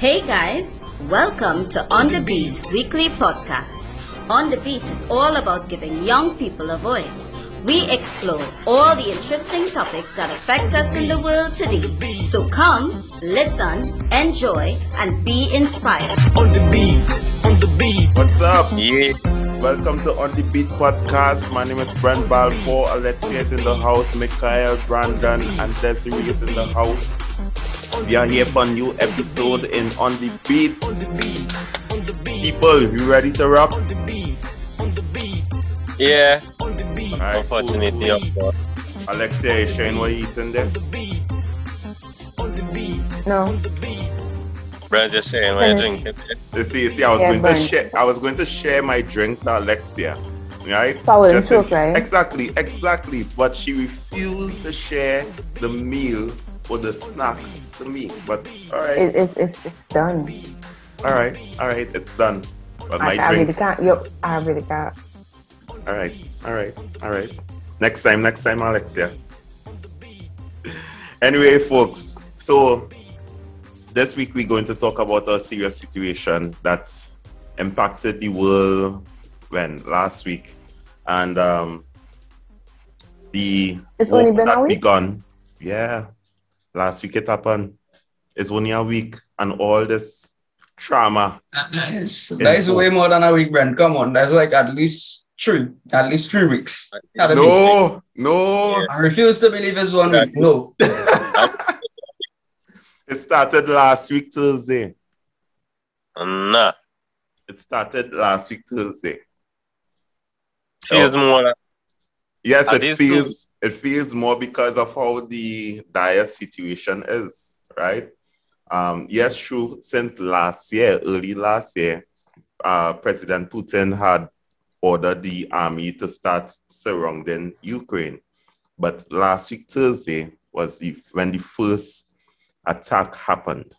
Hey guys, welcome to On the Beat weekly podcast. On the Beat is all about giving young people a voice. We explore all the interesting topics that affect us in the world today. So come, listen, enjoy, and be inspired. On the beat, on the beat. What's up? Yeah. Welcome to On the Beat podcast. My name is Brent Balfour. Alexia is in the house. Mikhail, Brandon, and Desiree is in the house. We are here for a new episode in On the Beat. On the beat, on the beat. People, you ready to rap? On the beat, on the beat, Yeah. on the beat. Alright, Unfortunately, cool. of course. Alexia, you showing what you eating there? On the beat, on the beat, No. on the beat. Brand just saying what you drinking. You see, you see, I was Yeah, going to share. I was going to share my drink to Alexia, right? So I Just in- choke, right? Exactly, exactly. But she refused to share the meal or the snack to me. But all right, It, it's it's it's done. all right, all right, it's done. But my I, I really can't. Yo, I really can't. All right, all right, all right. Next time, next time, Alexia. Anyway, folks. So this week we're going to talk about a serious situation that's impacted the world when last week, and um, the It's only been a week? begun. Yeah, last week it happened. It's only a week, and all this trauma. That is, that is way more than a week, Brent. Come on, that's like at least three, at least three weeks. Gotta be. No, no. I refuse to believe it's one week. No, It started last week Tuesday. Nah. It started last week Thursday. Feels oh. more like Yes, Are it these feels it feels more because of how the dire situation is, right? Um, yes, true. Since last year, early last year, uh, President Putin had ordered the army to start surrounding Ukraine. But last week Thursday was the when the first attack happened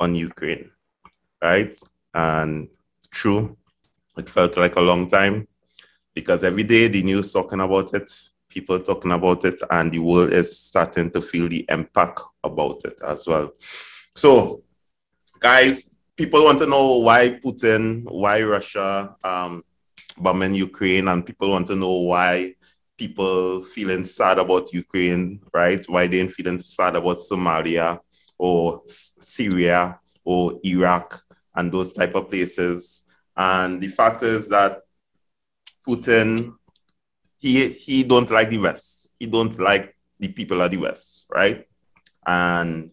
on Ukraine, right? And true, it felt like a long time because every day the news talking about it, people talking about it, and the world is starting to feel the impact about it as well. So, guys, people want to know why Putin, why Russia um, bombing Ukraine, and people want to know why people feeling sad about Ukraine, right? Why they ain't feeling sad about Somalia or Syria or Iraq and those type of places. And the fact is that Putin, he he don't like the West. He don't like the people of the West, right? And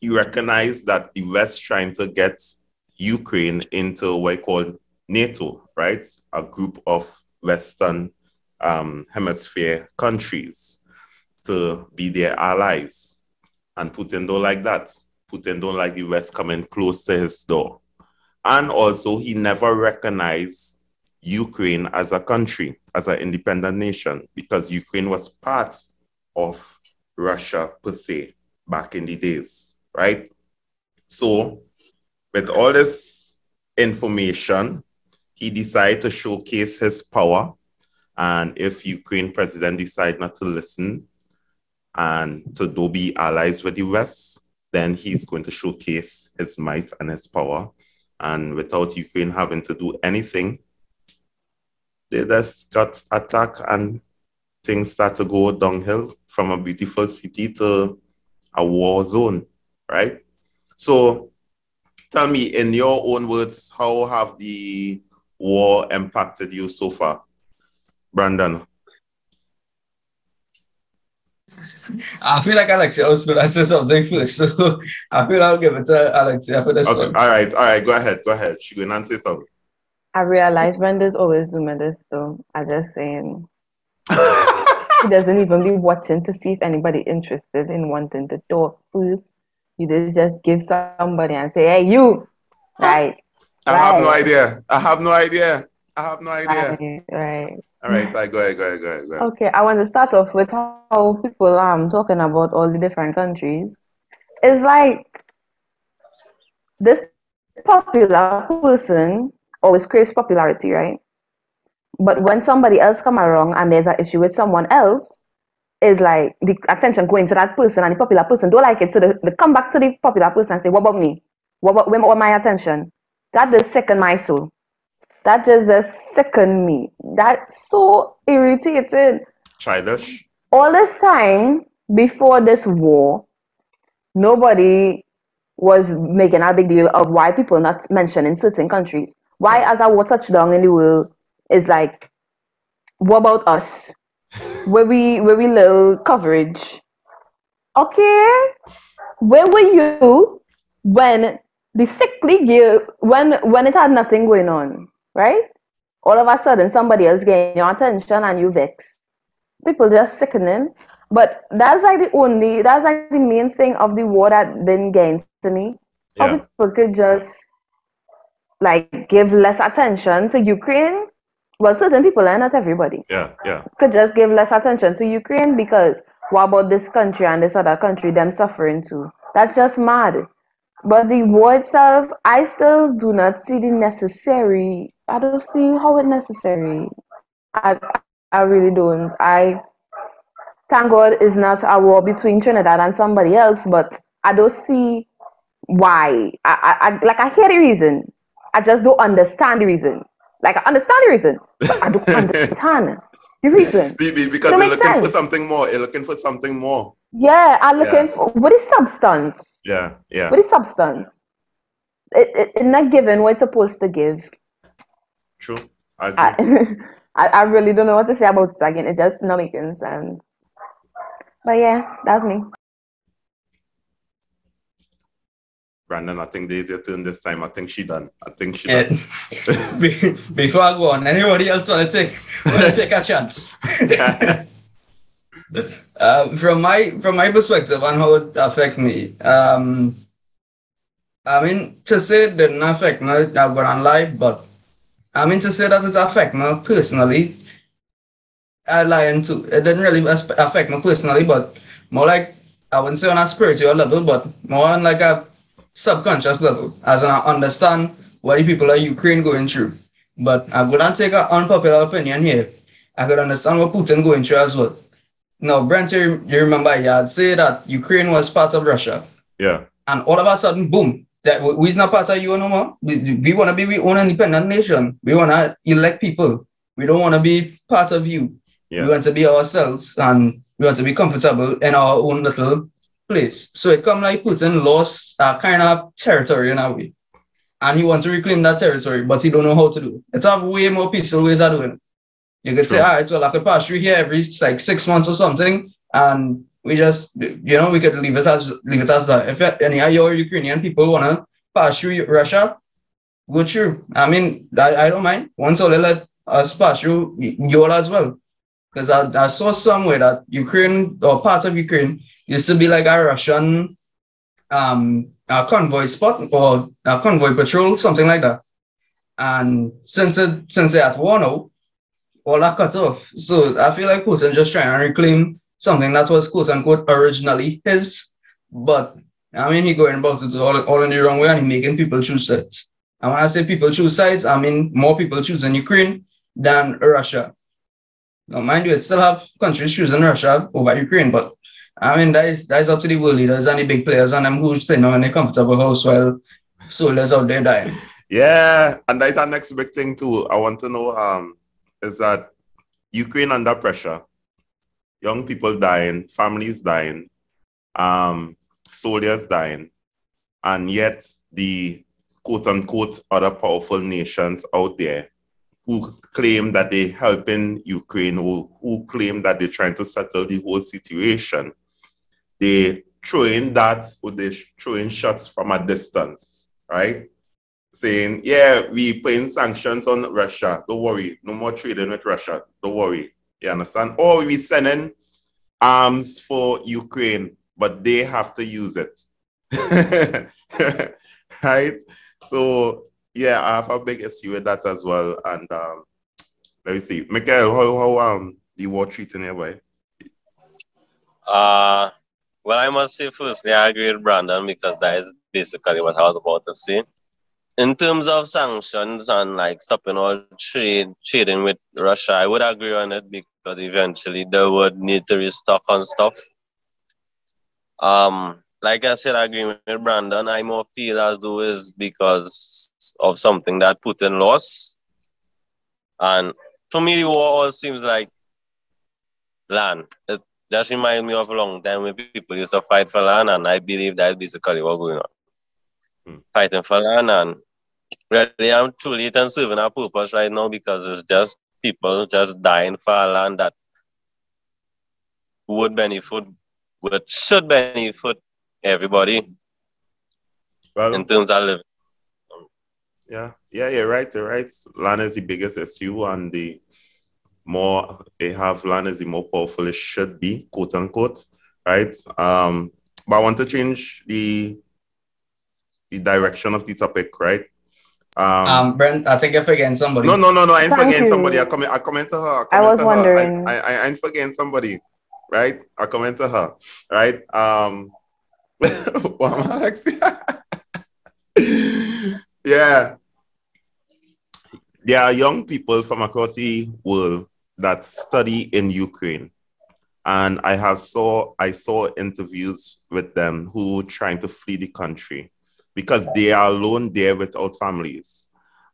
he recognized that the West trying to get Ukraine into what we call NATO, right? A group of Western um, hemisphere countries to be their allies. And Putin don't like that. Putin don't like the West coming close to his door. And also, he never recognized Ukraine as a country, as an independent nation, because Ukraine was part of Russia per se back in the days, right? So, with all this information, he decided to showcase his power. And if Ukraine president decide not to listen and to do be allies with the West, then he's going to showcase his might and his power. And without Ukraine having to do anything, they just got attacked and things start to go downhill from a beautiful city to a war zone, right? So tell me in your own words, how have the war impacted you so far? Brandon. I feel like Alexia also say something first, so I feel I'll give it to Alexia for this Okay, one. all right, all right, go ahead, go ahead. She going to say something. I realize Brenda's always doing this, so I just saying he doesn't even be watching to see if anybody interested in wanting to talk Please, You just just give somebody and say, "Hey, you!" Right, I have no idea. I have no idea. I have no idea. right, right. All right, I go ahead, go ahead, go ahead, go ahead. Okay, I want to start off with how people um talking about all the different countries. It's like this popular person always craves popularity, right? But when somebody else come along and there's an issue with someone else, is like the attention going to that person and the popular person don't like it. So they, they come back to the popular person and say, What about me? what, what, what my attention. That just sicken my soul. That just, just sicken me. That's so irritating. this. All this time before this war, nobody was making a big deal of why people not mentioned in certain countries. Why, as war touched down in the world, is like, what about us? where we where we little coverage. Okay, where were you when the sickly girl when when it had nothing going on, right? All of a sudden, somebody else getting your attention and you vex. People just sickening. But that's like the only that's like the main thing of the war that been to me. How Yeah. people could just like give less attention to Ukraine. Well, certain people and not everybody Yeah, yeah. could just give less attention to Ukraine because what about this country and this other country them suffering too? That's just mad. But the war itself, I still do not see the necessary. I don't see how it necessary. I I really don't. I thank God it's not a war between Trinidad and somebody else, but I don't see why. I, I, I like I hear the reason. I just don't understand the reason. Like I understand the reason, but I don't understand the reason. Be- be- because you're looking for something more. You're looking for something more. Yeah, I'm looking Yeah. for what is substance? Yeah, yeah. What is substance? It, it, it's not giving what it's supposed to give. True. I agree. I, I, really don't know what to say about it again. It just not making sense. But yeah, that's me. Brandon, I think there's your turn this time. I think she done. I think she done. Yeah. Be- Before I go on, anybody else want to take want to take a chance? uh, from my from my perspective on how it affect me, um, I mean to say it didn't affect me, I'm gonna lie, but I mean to say that it affect me personally. I lying too. It didn't really affect me personally, but more like I wouldn't say on a spiritual level, but more on like a subconscious level, as I understand what the people of Ukraine going through. But I'm gonna take an unpopular opinion here. I could understand what Putin going through as well. Now, Brent, you, you remember you had said that Ukraine was part of Russia, yeah, and all of a sudden, boom, that we- we's not part of you no more. We, we want to be our own independent nation. We want to elect people. We don't want to be part of you. Yeah. We want to be ourselves, and we want to be comfortable in our own little place. So it come like Putin lost a uh, kind of territory in a way. And he wants to reclaim that territory, but he don't know how to do it. It's have way more peaceful ways of doing it. You could say, True. all right, well, I could pass through here every like six months or something, and we just, you know, we could leave it as leave it as that. If any of your Ukrainian people wanna pass through Russia, go through. I mean, I, I don't mind. Once all they let us pass through you all as well. Because I, I saw somewhere that Ukraine or part of Ukraine used to be like a Russian um a convoy spot or a convoy patrol, something like that. And since it since they're at war now, all that cut off. So I feel like Putin just trying to reclaim something that was quote unquote originally his, but I mean he going about it all, all in the wrong way and he making people choose sides. And when I say people choose sides, I mean more people choosing Ukraine than Russia. Now, mind you, it still have countries choosing Russia over Ukraine, but I mean that is that is up to the world leaders and the big players and them who sitting on a comfortable house while soldiers out there dying. yeah. And that's our next big thing too. I want to know um is that Ukraine under pressure, young people dying, families dying, um, soldiers dying, and yet the quote unquote other powerful nations out there who claim that they're helping Ukraine, who, who claim that they're trying to settle the whole situation, they throwing that or they throwing shots from a distance, right? Saying, yeah, we putting sanctions on Russia. Don't worry, no more trading with Russia. Don't worry. You understand? Or we sending arms for Ukraine, but they have to use it. right? So yeah, I have a big issue with that as well. And um, let me see, Miguel, how how um the war treating you, boy? Uh, well, I must say, firstly, I agree with Brandon because that is basically what I was about to say. In terms of sanctions and like stopping all trade trading with Russia, I would agree on it because eventually they would need to restock on stuff. Um, like I said, I agree with Brandon. I more feel as though is because of something that Putin lost. And for me, the war all seems like land. It just reminds me of a long time when people used to fight for land, and I believe that's basically what's going on. Hmm. Fighting for land, and really, I'm truly it and serving a purpose right now because it's just people just dying for land that would benefit, would should benefit everybody Well, in terms of living. Yeah, yeah, you're right. You're right. Land is the biggest issue, and the more they have land, is the more powerful it should be, quote unquote, right? Um, but I want to change the the direction of the topic, right? Um, Um, Brent, I think you're forgetting somebody. no, no, no, no. I ain't Thank forgetting you. somebody. I comment. I comment to her. I comment was to her. wondering. I, I, I ain't forgetting somebody, right? I comment to her, right? Um, what am I Alexia? yeah, there are young people from across the world that study in Ukraine, and I have saw I saw interviews with them who trying to flee the country because they are alone there without families,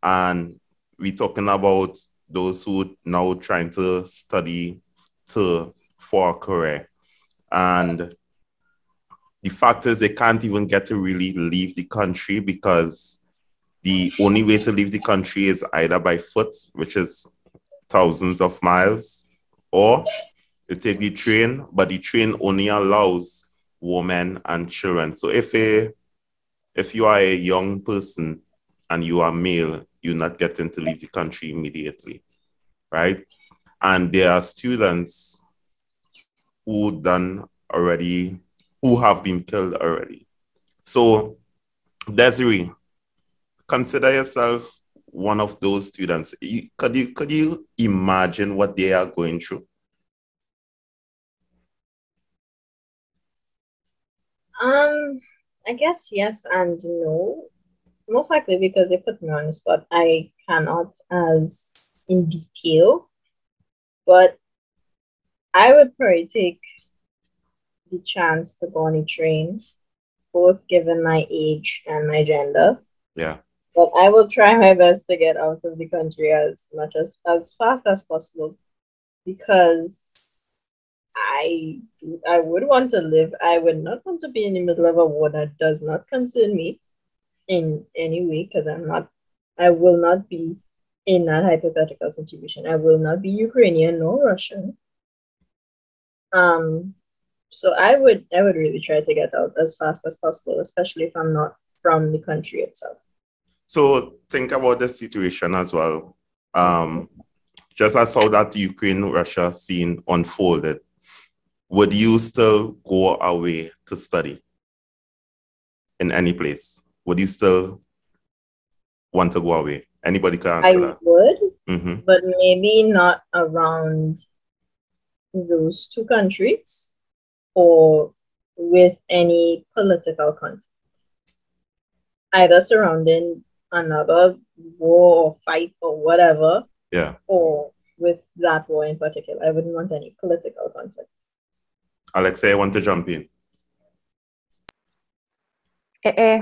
and we're talking about those who now trying to study to for a career, and the fact is they can't even get to really leave the country because the only way to leave the country is either by foot, which is thousands of miles, or you take the train, but the train only allows women and children. So if a if you are a young person and you are male, you're not getting to leave the country immediately, right? And there are students who done already, who have been killed already. So, Desiree, consider yourself one of those students. You- Could you could you imagine what they are going through? Um, I guess yes and no. Most likely because they put me on the spot. I cannot as in detail, but I would probably take the chance to go on a train, both given my age and my gender. Yeah. But I will try my best to get out of the country as much as as fast as possible because I I would want to live. I would not want to be in the middle of a war that does not concern me in any way because I'm not I will not be in that hypothetical situation. I will not be Ukrainian nor Russian. Um so I would I would really try to get out as fast as possible, especially if I'm not from the country itself. So think about the situation as well. Um, just as how that Ukraine Russia scene unfolded, would you still go away to study in any place? Would you still want to go away? Anybody can I answer that. would, hmm but maybe not around those two countries or with any political conflict. Either surrounding another war or fight or whatever, Yeah. or with that war in particular. I wouldn't want any political conflict. Alexei, I want to jump in. Eh, eh.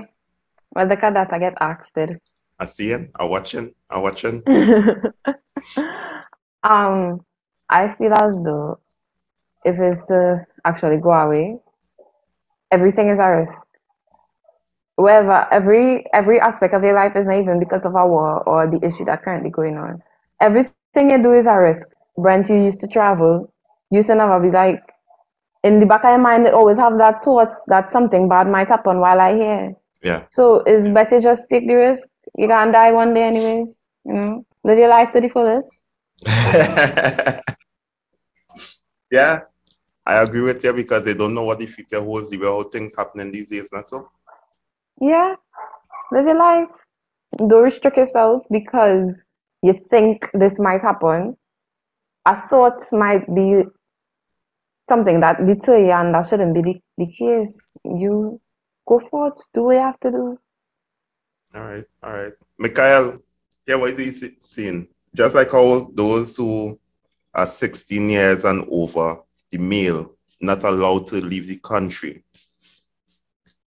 Well, the that I get asked it. I see it. I watch watching. I watch watching. um, I feel as though if it's to actually go away, everything is a risk. Wherever every every aspect of your life is not even because of a war or the issue that currently going on. Everything you do is a risk. Brent, you used to travel. You used to never be like in the back of your mind. It always have that thoughts that something bad might happen while I here. Yeah. So it's best you just take the risk. You're gonna die one day anyways. You know, live your life to the fullest. yeah, I agree with you because they don't know what the future holds, the way how things happening these days, not so. Yeah, live your life. Don't restrict yourself because you think this might happen. A thought might be something that deter you, and that shouldn't be the, the case. You go forth, do what you have to do. All right, all right. Mikhail, yeah, what is he saying? Just like how those who are 16 years and over, the male, not allowed to leave the country.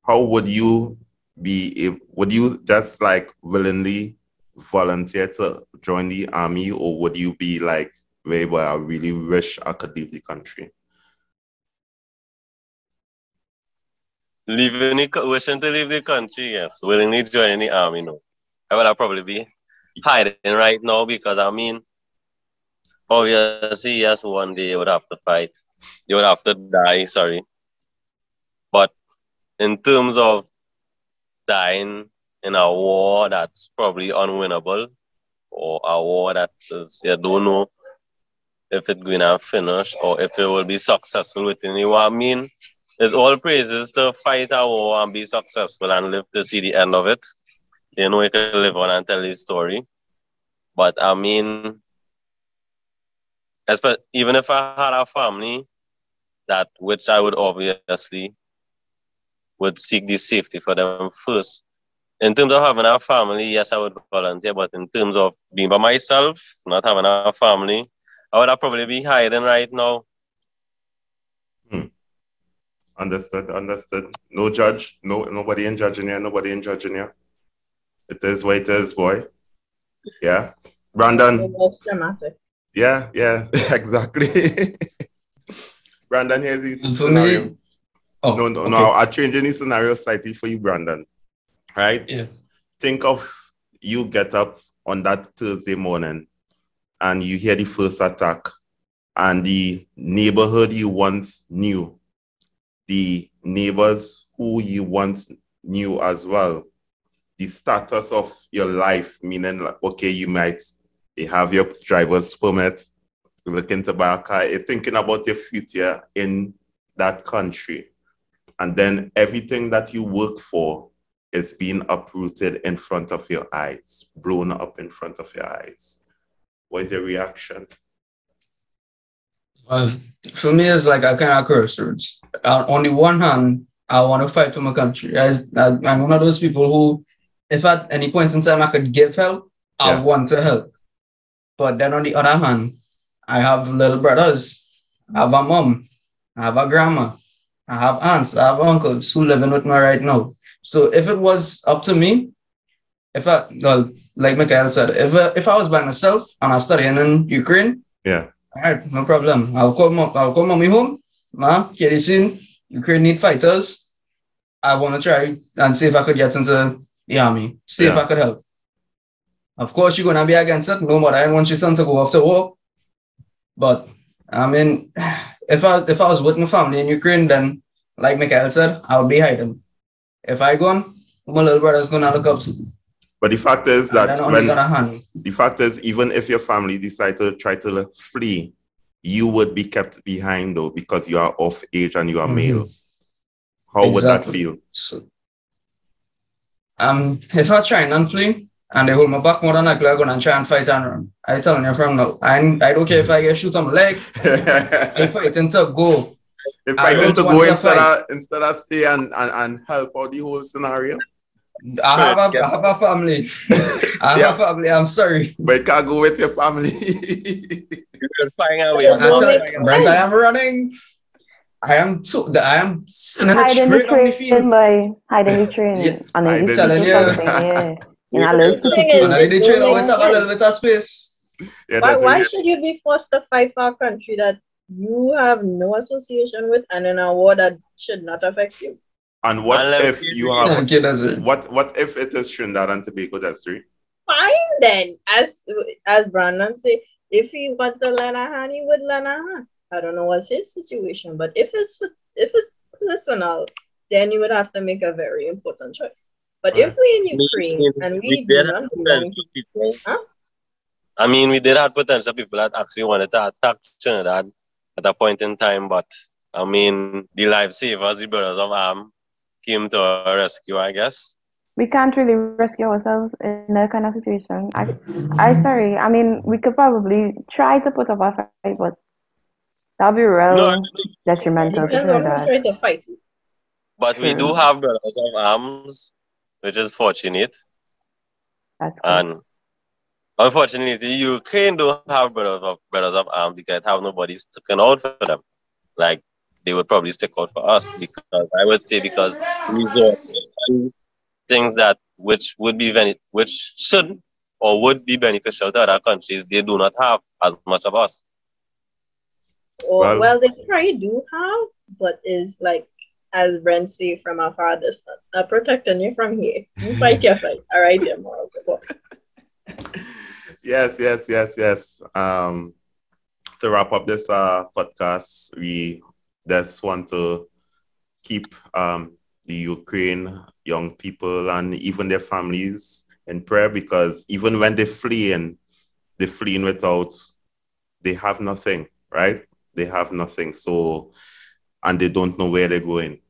how would you be? Would you just like willingly volunteer to join the army, or would you be like, "Wait, but I really wish I could leave the country"? Leaving the, wishing to leave the country, yes. Willingly joining the army, no. I would probably be hiding right now because I mean, obviously, yes, one day you would have to fight. You would have to die, sorry. But in terms of dying in a war that's probably unwinnable or a war that is, you don't know if it's going to finish or if it will be successful within you. I mean, it's all praises to fight a war and be successful and live to see the end of it. You know, you can live on and tell the story. But I mean, even if I had a family, that which I would obviously would seek the safety for them first. In terms of having a family, yes, I would volunteer, but in terms of being by myself, not having a family, I would have probably be hiding right now. Hmm. Understood, understood. No judge, no nobody in judging you, nobody in judging you. It is what it is, boy. Yeah. Brandon, dramatic. yeah, yeah, exactly. Brandon, here's the And for scenario. me, oh, no, no, okay. no. I'm changing the scenario slightly for you, Brandon. Right? Yeah. Think of you get up on that Thursday morning and you hear the first attack, and the neighborhood you once knew, the neighbors who you once knew as well, the status of your life, meaning like, okay, you might you have your driver's permit, you're looking to buy a car, you're thinking about your future in that country. And then everything that you work for is being uprooted in front of your eyes, blown up in front of your eyes. What is your reaction? Well, for me, it's like a kind of crossroads. Uh, on the one hand, I want to fight for my country. I, I'm one of those people who, if at any point in time I could give help, I Yeah. want to help. But then on the other hand, I have little brothers, I have a mom, I have a grandma, I have aunts, I have uncles who living with me right now. So if it was up to me, if I, well, like Michael said, if I, if I was by myself and I studying in Ukraine, Yeah, all right, no problem. I'll call mom, I'll call mommy home. Ma, get this in. Ukraine need fighters. I want to try and see if I could get into the army. See if I could help. Of course, you're gonna be against it. No matter. I want your son to go off to war. But I mean, if I if I was with my family in Ukraine, then like Michael said, I would be hiding. If I gone, my little brother's gonna look up but the fact is that when the other hand, the fact is, even if your family decide to try to flee, you would be kept behind though because you are of age and you are Mhm. male. How would that feel? So, um, if I try and flee and they hold my back more than likely, I'm gonna try and fight and run. I telling you from now, I, I don't care if I get shoot on my leg. I if fighting go. I I tend don't to want go to instead fight. of instead of stay and, and, and help out the whole scenario, I have a, I have a family. I have Yeah. a family. I'm sorry. but you can't go with your family. You can find a way. Yeah, I Well, tell make Brent, I am running. I am so I am sending it Hide in the straight the train, field. boy. Hide in the train. Yeah, And hide then in you the see train. Something, yeah. In a little The city. thing is- And I the train always have a little bit of space. yeah, Why, why should you be forced to fight for a country that you have no association with and in a war that should not affect you? And what And let if me you read- have Okay, that's it. what what if it is Trinidad and Tobago Desiree? Fine then, as as Brandon say, if he want to lend a hand, he would lend a hand. I don't know what's his situation, but if it's if it's personal, then you would have to make a very important choice. But if we in Ukraine and we, we do did have potential to people. Huh? I mean, we did have potential people that actually wanted to attack Trinidad at a point in time, but I mean, the lifesavers, the brothers of arm, came to our rescue, I guess. We can't really rescue ourselves in that kind of situation. I, I sorry. I mean, we could probably try to put up a fight, but that'll be real No, detrimental to Depends on who Trinidad. try to fight you. but we do True. have brothers of arms, which is fortunate. That's good. And unfortunately, the Ukraine don't have brothers of brothers of arms because have nobody sticking out for them. Like they would probably stick out for us because I would say because these are things that which would be bene- which should or would be beneficial to other countries, they do not have as much of us. Or, Well- well, they probably do have, but is like, as Brent say, from a far distance. I'm protecting you from here. You fight your fight. All right, dear moral support. yes, yes, yes, yes. Um, to wrap up this uh, podcast, we just want to keep um, the Ukraine young people and even their families in prayer because even when they flee and they fleeing without, they have nothing, right? They have nothing. So, and they don't know where they're going,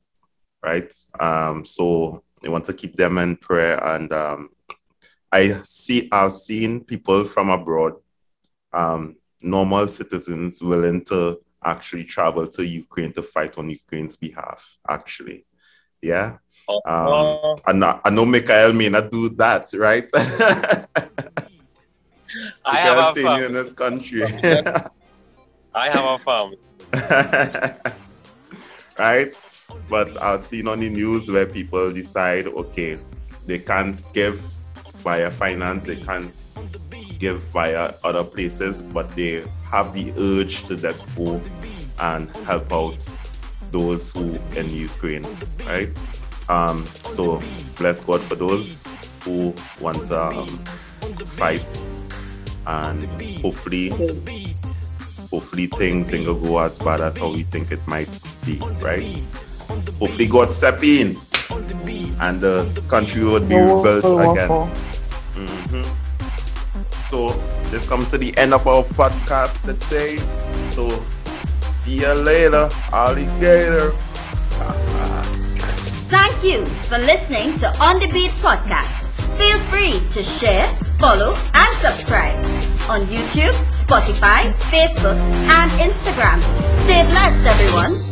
right? Um, so we want to keep them in prayer and um, I see I've seen people from abroad, um, normal citizens willing to actually travel to Ukraine to fight on Ukraine's behalf, actually. Yeah. Um, Uh, I know, I know Mikhail may not do that, right? I have a family. in this country. I have a family. right? But I've seen on the news where people decide, okay, they can't give via finance, they can't give via other places, but they have the urge to just go and help out those who in Ukraine, right? Um, so bless God for those who want to um, fight, and hopefully hopefully things ain't gonna go as bad as how we think it might be, right? Hopefully God step in and the country would be No rebuilt again. Four. Mhm. So this comes to the end of our podcast today. So see you later, alligator. Thank you for listening to On the Beat podcast. Feel free to share, follow, and subscribe on YouTube, Spotify, Facebook, and Instagram. Stay blessed, everyone.